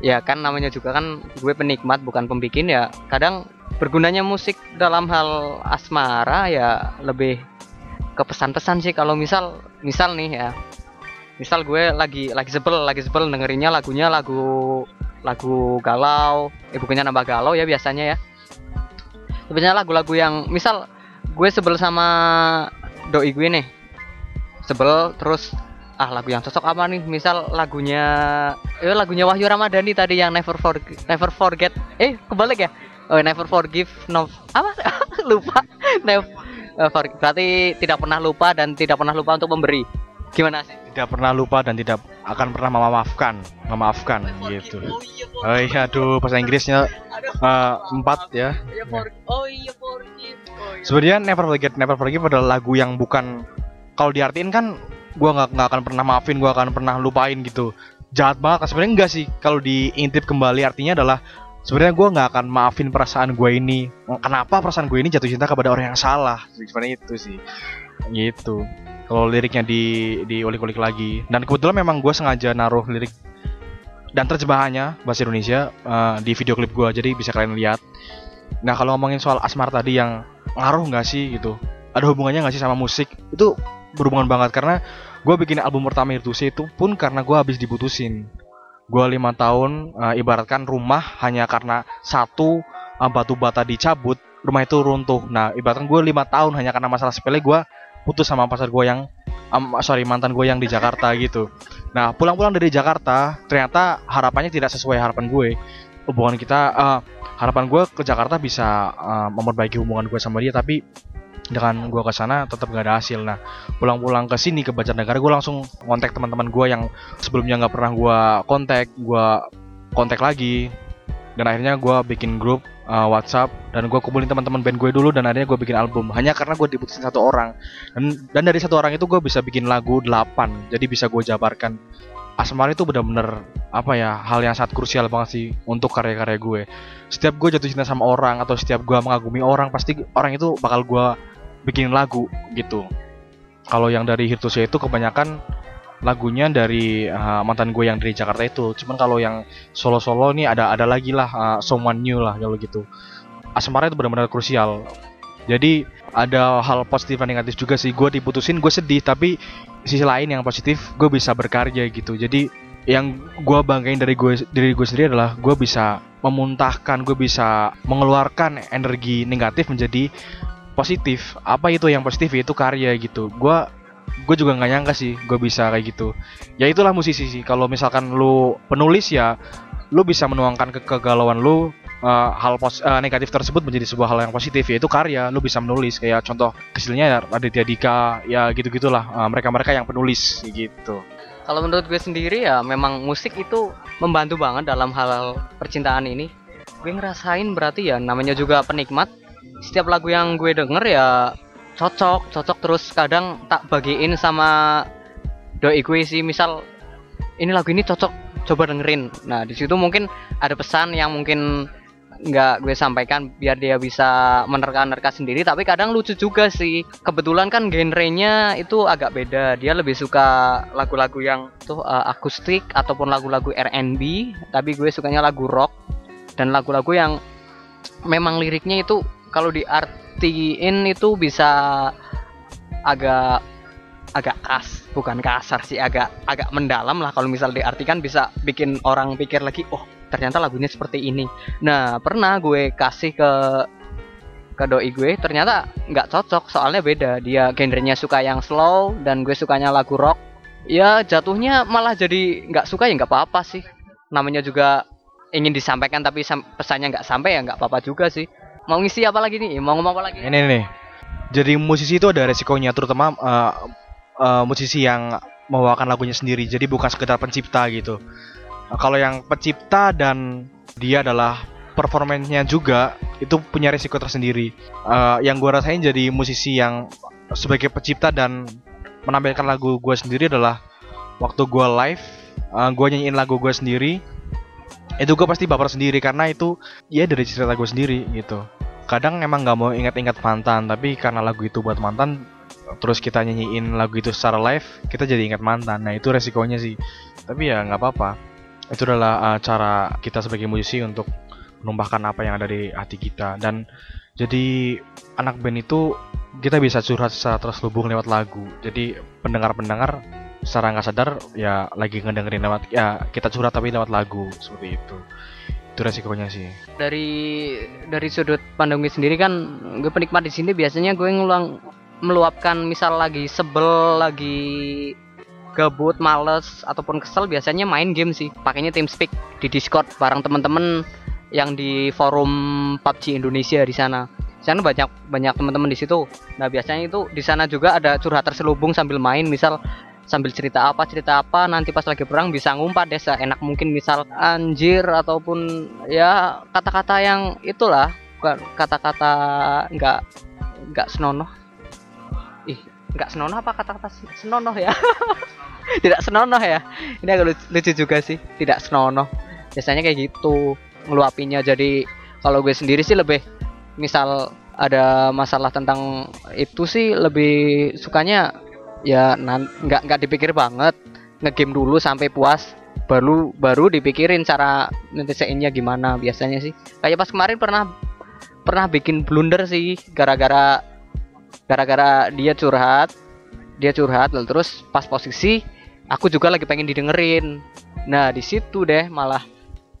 ya kan namanya juga kan gue penikmat bukan pembikin ya. Kadang bergunanya musik dalam hal asmara ya lebih ke pesan-pesan sih. Kalau misal misal nih ya. Misal gue lagi lagi sebel lagi sebel dengerinnya lagunya lagu lagu galau. Eh bukannya nambah galau ya biasanya ya sebenarnya lagu-lagu yang misal gue sebel sama doi gue nih. Sebel terus ah lagu yang cocok apa nih? Misal lagunya eh lagunya Wahyu Ramadhani tadi yang Never Forget Never Forget. Eh kebalik ya? Oh Never Forgive no apa? Lupa. Never berarti tidak pernah lupa dan tidak pernah lupa untuk memberi gimana sih? Tidak pernah lupa dan tidak akan pernah memaafkan memaafkan gitu. Oh iya oh iya aduh bahasa Inggrisnya uh, empat ya. Oh iya forgive oh iya. Sebenarnya Never Forget Never Forgive adalah lagu yang bukan kalau diartiin kan gua nggak nggak akan pernah maafin gua akan pernah lupain gitu. Jahat banget sebenarnya enggak sih kalau diintip kembali artinya adalah sebenarnya gua nggak akan maafin perasaan gue ini. Kenapa perasaan gue ini jatuh cinta kepada orang yang salah? Sebenarnya itu sih gitu kalau liriknya di diulik-ulik lagi. Dan kebetulan memang gue sengaja naruh lirik dan terjemahannya bahasa Indonesia uh, di video klip gue jadi bisa kalian lihat. Nah kalau ngomongin soal Asmar tadi yang ngaruh nggak sih gitu? Ada hubungannya nggak sih sama musik? Itu berhubungan banget karena gue bikin album pertama itu sih itu pun karena gue habis diputusin gue lima tahun uh, ibaratkan rumah hanya karena satu uh, batu bata dicabut rumah itu runtuh. Nah ibaratkan gue lima tahun hanya karena masalah sepele gue putus sama pacar gue yang um, sorry mantan gue yang di Jakarta gitu. Nah pulang-pulang dari Jakarta ternyata harapannya tidak sesuai harapan gue. Hubungan kita uh, harapan gue ke Jakarta bisa uh, memperbaiki hubungan gue sama dia tapi dengan gue ke sana tetap gak ada hasil. Nah pulang-pulang ke sini ke Banjarnegara gue langsung kontak teman-teman gue yang sebelumnya nggak pernah gue kontak gue kontak lagi. Dan akhirnya gue bikin grup uh, WhatsApp dan gue kumpulin teman-teman band gue dulu dan akhirnya gue bikin album. Hanya karena gue diputusin satu orang. Dan dan dari satu orang itu gue bisa bikin lagu 8 jadi bisa gue jabarkan. Asmara itu benar-benar apa ya hal yang sangat krusial banget sih untuk karya-karya gue. Setiap gue jatuh cinta sama orang atau setiap gue mengagumi orang pasti orang itu bakal gue bikin lagu gitu. Kalau yang dari Hirtusia itu kebanyakan lagunya dari uh, mantan gue yang dari Jakarta itu. Cuman kalau yang solo-solo nih ada ada lagi lah uh, someone new lah kalau gitu. Asmara itu benar-benar krusial. Jadi ada hal positif dan negatif juga sih. Gue diputusin, gue sedih, tapi sisi lain yang positif, gue bisa berkarya gitu. Jadi yang gue banggain dari gue dari gue sendiri adalah gue bisa memuntahkan, gue bisa mengeluarkan energi negatif menjadi positif. Apa itu yang positif? Itu karya gitu. Gue gue juga nggak nyangka sih gue bisa kayak gitu. Ya itulah musisi sih. Kalau misalkan lu penulis ya lu bisa menuangkan ke kegalauan lu uh, hal pos uh, negatif tersebut menjadi sebuah hal yang positif yaitu karya. Lu bisa menulis. Kayak contoh kecilnya ya Raditya Dika ya gitu gitulah uh, mereka mereka yang penulis gitu. Kalau menurut gue sendiri ya memang musik itu membantu banget dalam hal percintaan ini. Gue ngerasain berarti ya namanya juga penikmat. Setiap lagu yang gue denger ya cocok cocok terus kadang tak bagiin sama doi gue sih. Misal ini lagu ini cocok coba dengerin. Nah di situ mungkin ada pesan yang mungkin nggak gue sampaikan biar dia bisa menerka-nerka sendiri. Tapi kadang lucu juga sih. Kebetulan kan genrenya itu agak beda. Dia lebih suka lagu-lagu yang tuh uh, akustik ataupun lagu-lagu R&B tapi gue sukanya lagu rock dan lagu-lagu yang memang liriknya itu kalau di art diartiin itu bisa agak agak kas bukan kasar sih agak agak mendalam lah kalau misal diartikan bisa bikin orang pikir lagi oh ternyata lagunya seperti ini. Nah pernah gue kasih ke ke doi gue ternyata nggak cocok soalnya beda. Dia genrenya suka yang slow dan gue sukanya lagu rock. Ya jatuhnya malah jadi nggak suka ya nggak apa-apa sih. Namanya juga ingin disampaikan tapi pesannya nggak sampai ya nggak apa-apa juga sih mau ngisi apa lagi nih? Mau ngomong apa lagi? Ini nih. Jadi musisi itu ada resikonya terutama uh, uh, musisi yang membawakan lagunya sendiri. Jadi bukan sekedar pencipta gitu. Uh, kalau yang pencipta dan dia adalah performanya juga itu punya resiko tersendiri. Uh, yang gue rasain jadi musisi yang sebagai pencipta dan menampilkan lagu gue sendiri adalah waktu gue live uh, gue nyanyiin lagu gue sendiri itu gue pasti baper sendiri karena itu ya dari cerita gue sendiri gitu. Kadang emang nggak mau ingat-ingat mantan tapi karena lagu itu buat mantan terus kita nyanyiin lagu itu secara live kita jadi ingat mantan. Nah itu resikonya sih. Tapi ya nggak apa-apa. Itu adalah uh, cara kita sebagai musisi untuk menumpahkan apa yang ada di hati kita. Dan jadi anak band itu kita bisa curhat secara terselubung lewat lagu. Jadi pendengar-pendengar secara nggak sadar ya lagi ngedengerin lewat ya kita curhat tapi lewat lagu seperti itu. Itu resikonya sih. Dari dari sudut gue sendiri kan gue penikmat di sini biasanya gue ngeluang meluapkan misal lagi sebel lagi gabut males ataupun kesel biasanya main game sih. Pakainya TeamSpeak di Discord bareng temen-temen yang di forum PUBG Indonesia di sana. Di sana banyak banyak teman-teman di situ. Nah biasanya itu di sana juga ada curhat terselubung sambil main. Misal sambil cerita apa cerita apa nanti pas lagi perang bisa ngumpat deh enak mungkin misal anjir ataupun ya kata-kata yang itulah bukan kata-kata nggak nggak senonoh. Ih nggak senonoh apa kata-kata sen- senonoh ya? Tidak senonoh ya? Ini agak lucu, juga sih tidak senonoh. Biasanya kayak gitu ngeluapinnya jadi kalau gue sendiri sih lebih misal ada masalah tentang itu sih lebih sukanya ya nggak nggak dipikir banget. Ngegame dulu sampai puas baru baru dipikirin cara nyelesainnya gimana biasanya sih. Kayak pas kemarin pernah pernah bikin blunder sih gara-gara gara-gara dia curhat dia curhat lalu terus pas posisi aku juga lagi pengen didengerin. Nah di situ deh malah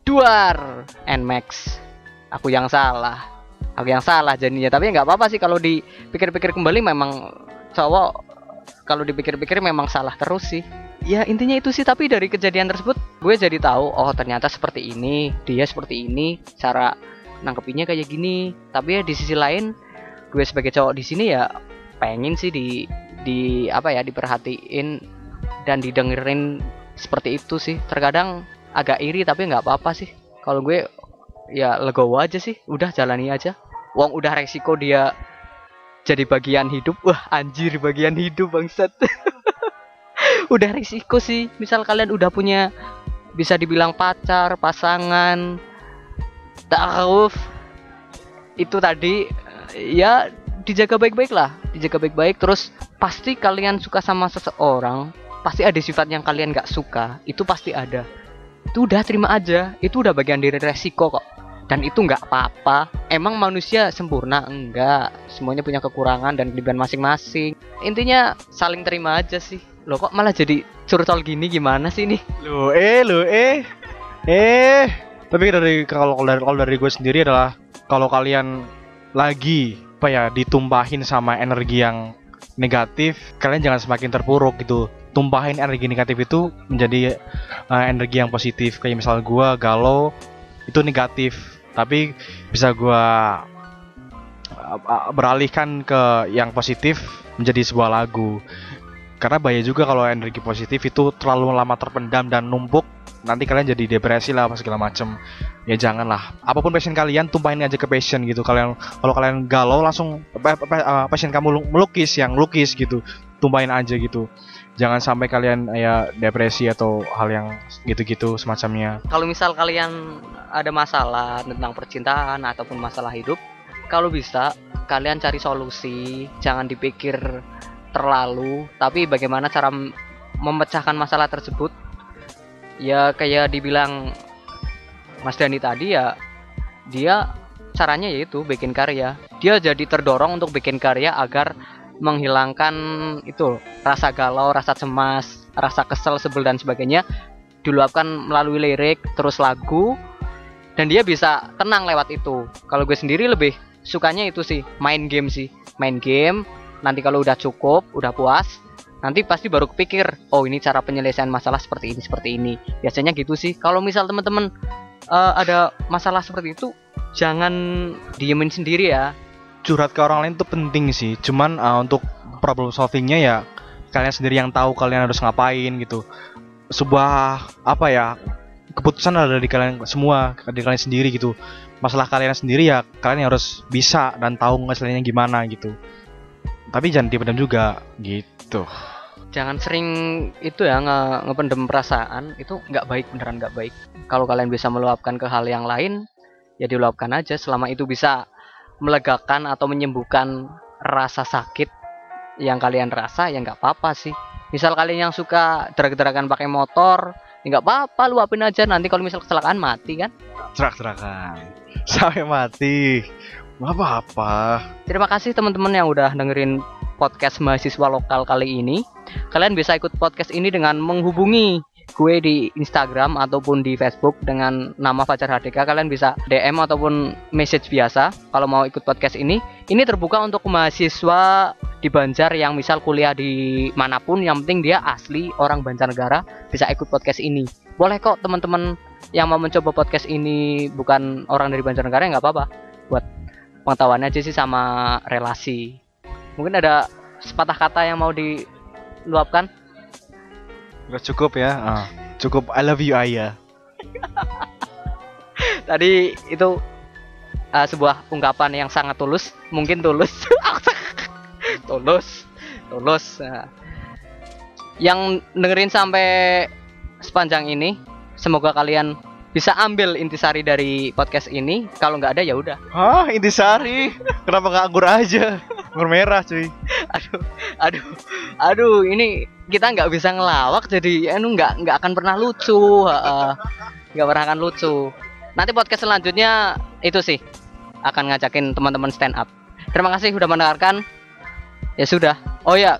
duar Nmax aku yang salah aku yang salah jadinya. Tapi nggak apa-apa sih kalau dipikir-pikir kembali memang cowok kalau dipikir-pikir memang salah terus sih. Ya intinya itu sih. Tapi dari kejadian tersebut gue jadi tahu oh ternyata seperti ini dia seperti ini cara nangkepinnya kayak gini. Tapi ya di sisi lain gue sebagai cowok di sini ya pengen sih di di apa ya diperhatiin dan didengerin seperti itu sih. Terkadang agak iri tapi nggak apa-apa sih. Kalau gue ya legowo aja sih. Udah jalani aja. Wong udah resiko dia jadi bagian hidup. Wah anjir bagian hidup bangsat. Udah risiko sih. Misal kalian udah punya bisa dibilang pacar pasangan ta'aruf itu tadi ya dijaga baik-baik lah. Dijaga baik-baik. Terus pasti kalian suka sama seseorang pasti ada sifat yang kalian nggak suka itu pasti ada. Itu udah terima aja. Itu udah bagian dari resiko kok dan itu nggak apa-apa. Emang manusia sempurna? Enggak. Semuanya punya kekurangan dan kelebihan masing-masing. Intinya saling terima aja sih. Loh kok malah jadi curcol gini? Gimana sih nih Lu eh lu eh. Eh. Tapi dari kalau dari kalau dari gue sendiri adalah kalau kalian lagi apa ya ditumpahin sama energi yang negatif kalian jangan semakin terpuruk gitu. Tumpahin energi negatif itu menjadi eh, energi yang positif. Kayak misal gua galau itu negatif tapi bisa gua eh, eh, beralihkan ke yang positif menjadi sebuah lagu. Karena bahaya juga kalau energi positif itu terlalu lama terpendam dan numpuk nanti kalian jadi depresi lah apa segala macem. Ya janganlah. Apa pun passion kalian tumpahin aja ke passion gitu. Kalian kalau kalian galau langsung uh, passion kamu lu- melukis yang lukis gitu. Tumpahin aja gitu jangan sampai kalian ya depresi atau hal yang gitu-gitu semacamnya. Kalau misal kalian ada masalah tentang percintaan ataupun masalah hidup kalau bisa kalian cari solusi. Jangan dipikir terlalu tapi bagaimana cara memecahkan masalah tersebut? Ya kayak dibilang Mas Dani tadi ya dia caranya yaitu bikin karya. Dia jadi terdorong untuk bikin karya agar menghilangkan itu rasa galau rasa cemas rasa kesel sebel dan sebagainya diluapkan melalui lirik terus lagu dan dia bisa tenang lewat itu. Kalau gue sendiri lebih sukanya itu sih main game sih. Main game nanti kalau udah cukup udah puas nanti pasti baru kepikir oh ini cara penyelesaian masalah seperti ini seperti ini. Biasanya gitu sih. Kalau misal teman-teman eh, ada masalah seperti itu jangan diemin sendiri ya curhat ke orang lain tuh penting sih. Cuman uh, untuk problem solvingnya ya kalian sendiri yang tahu kalian harus ngapain gitu. Sebuah apa ya keputusan ada di kalian semua di kalian sendiri gitu. Masalah kalian sendiri ya kalian harus bisa dan tahu ngeselesainya gimana gitu. Tapi jangan dipendam juga gitu. Jangan sering itu ya nge ngependem perasaan. Itu nggak baik beneran nggak baik. Kalau kalian bisa meluapkan ke hal yang lain ya diluapkan aja. Selama itu bisa melegakan atau menyembuhkan rasa sakit yang kalian rasa ya nggak apa-apa sih. Misal kalian yang suka drag-dragan pakai motor ya nggak apa-apa luapin aja. Nanti kalau misal kecelakaan mati kan? Serak-serakan sampai mati. Nggak apa-apa. Terima kasih teman-teman yang udah dengerin podcast mahasiswa lokal kali ini. kalian bisa ikut podcast ini dengan menghubungi gue di Instagram ataupun di Facebook dengan nama Fajar HDK kalian bisa DM ataupun message biasa kalau mau ikut podcast ini. Ini terbuka untuk mahasiswa di Banjar yang misal kuliah di mana pun yang penting dia asli orang Banjarnegara bisa ikut podcast ini. Boleh kok teman-teman yang mau mencoba podcast ini bukan orang dari Banjarnegara ya nggak apa-apa. Buat pengetahuan aja sih sama relasi. Mungkin ada sepatah kata yang mau diluapkan Udah cukup ya. Ah, cukup. I love you Ayah. tadi itu uh, sebuah ungkapan yang sangat tulus. Mungkin tulus. Tulus. Tulus. Nah, yang dengerin sampai sepanjang ini semoga kalian bisa ambil intisari dari podcast ini. Kalau nggak ada ya udah. Hah, intisari. Kenapa nggak anggur aja? Anggur merah, cuy. aduh aduh aduh ini kita nggak bisa ngelawak jadi anu nggak nggak akan pernah lucu nggak pernah akan lucu. Nanti podcast selanjutnya itu sih akan ngajakin teman-teman stand up. Terima kasih sudah mendengarkan. Ya sudah. Oh ya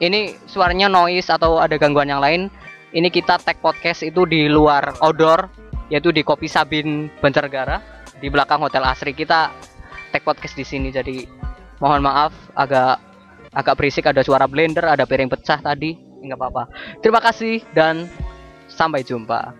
ini suaranya noise atau ada gangguan yang lain ini kita tag podcast itu di luar outdoor yaitu di Kopi Sabin Banjarnegara di belakang Hotel Asri. Kita tag podcast di sini jadi mohon maaf agak agak berisik ada suara blender ada piring pecah tadi. Nggak apa-apa. Terima kasih dan sampai jumpa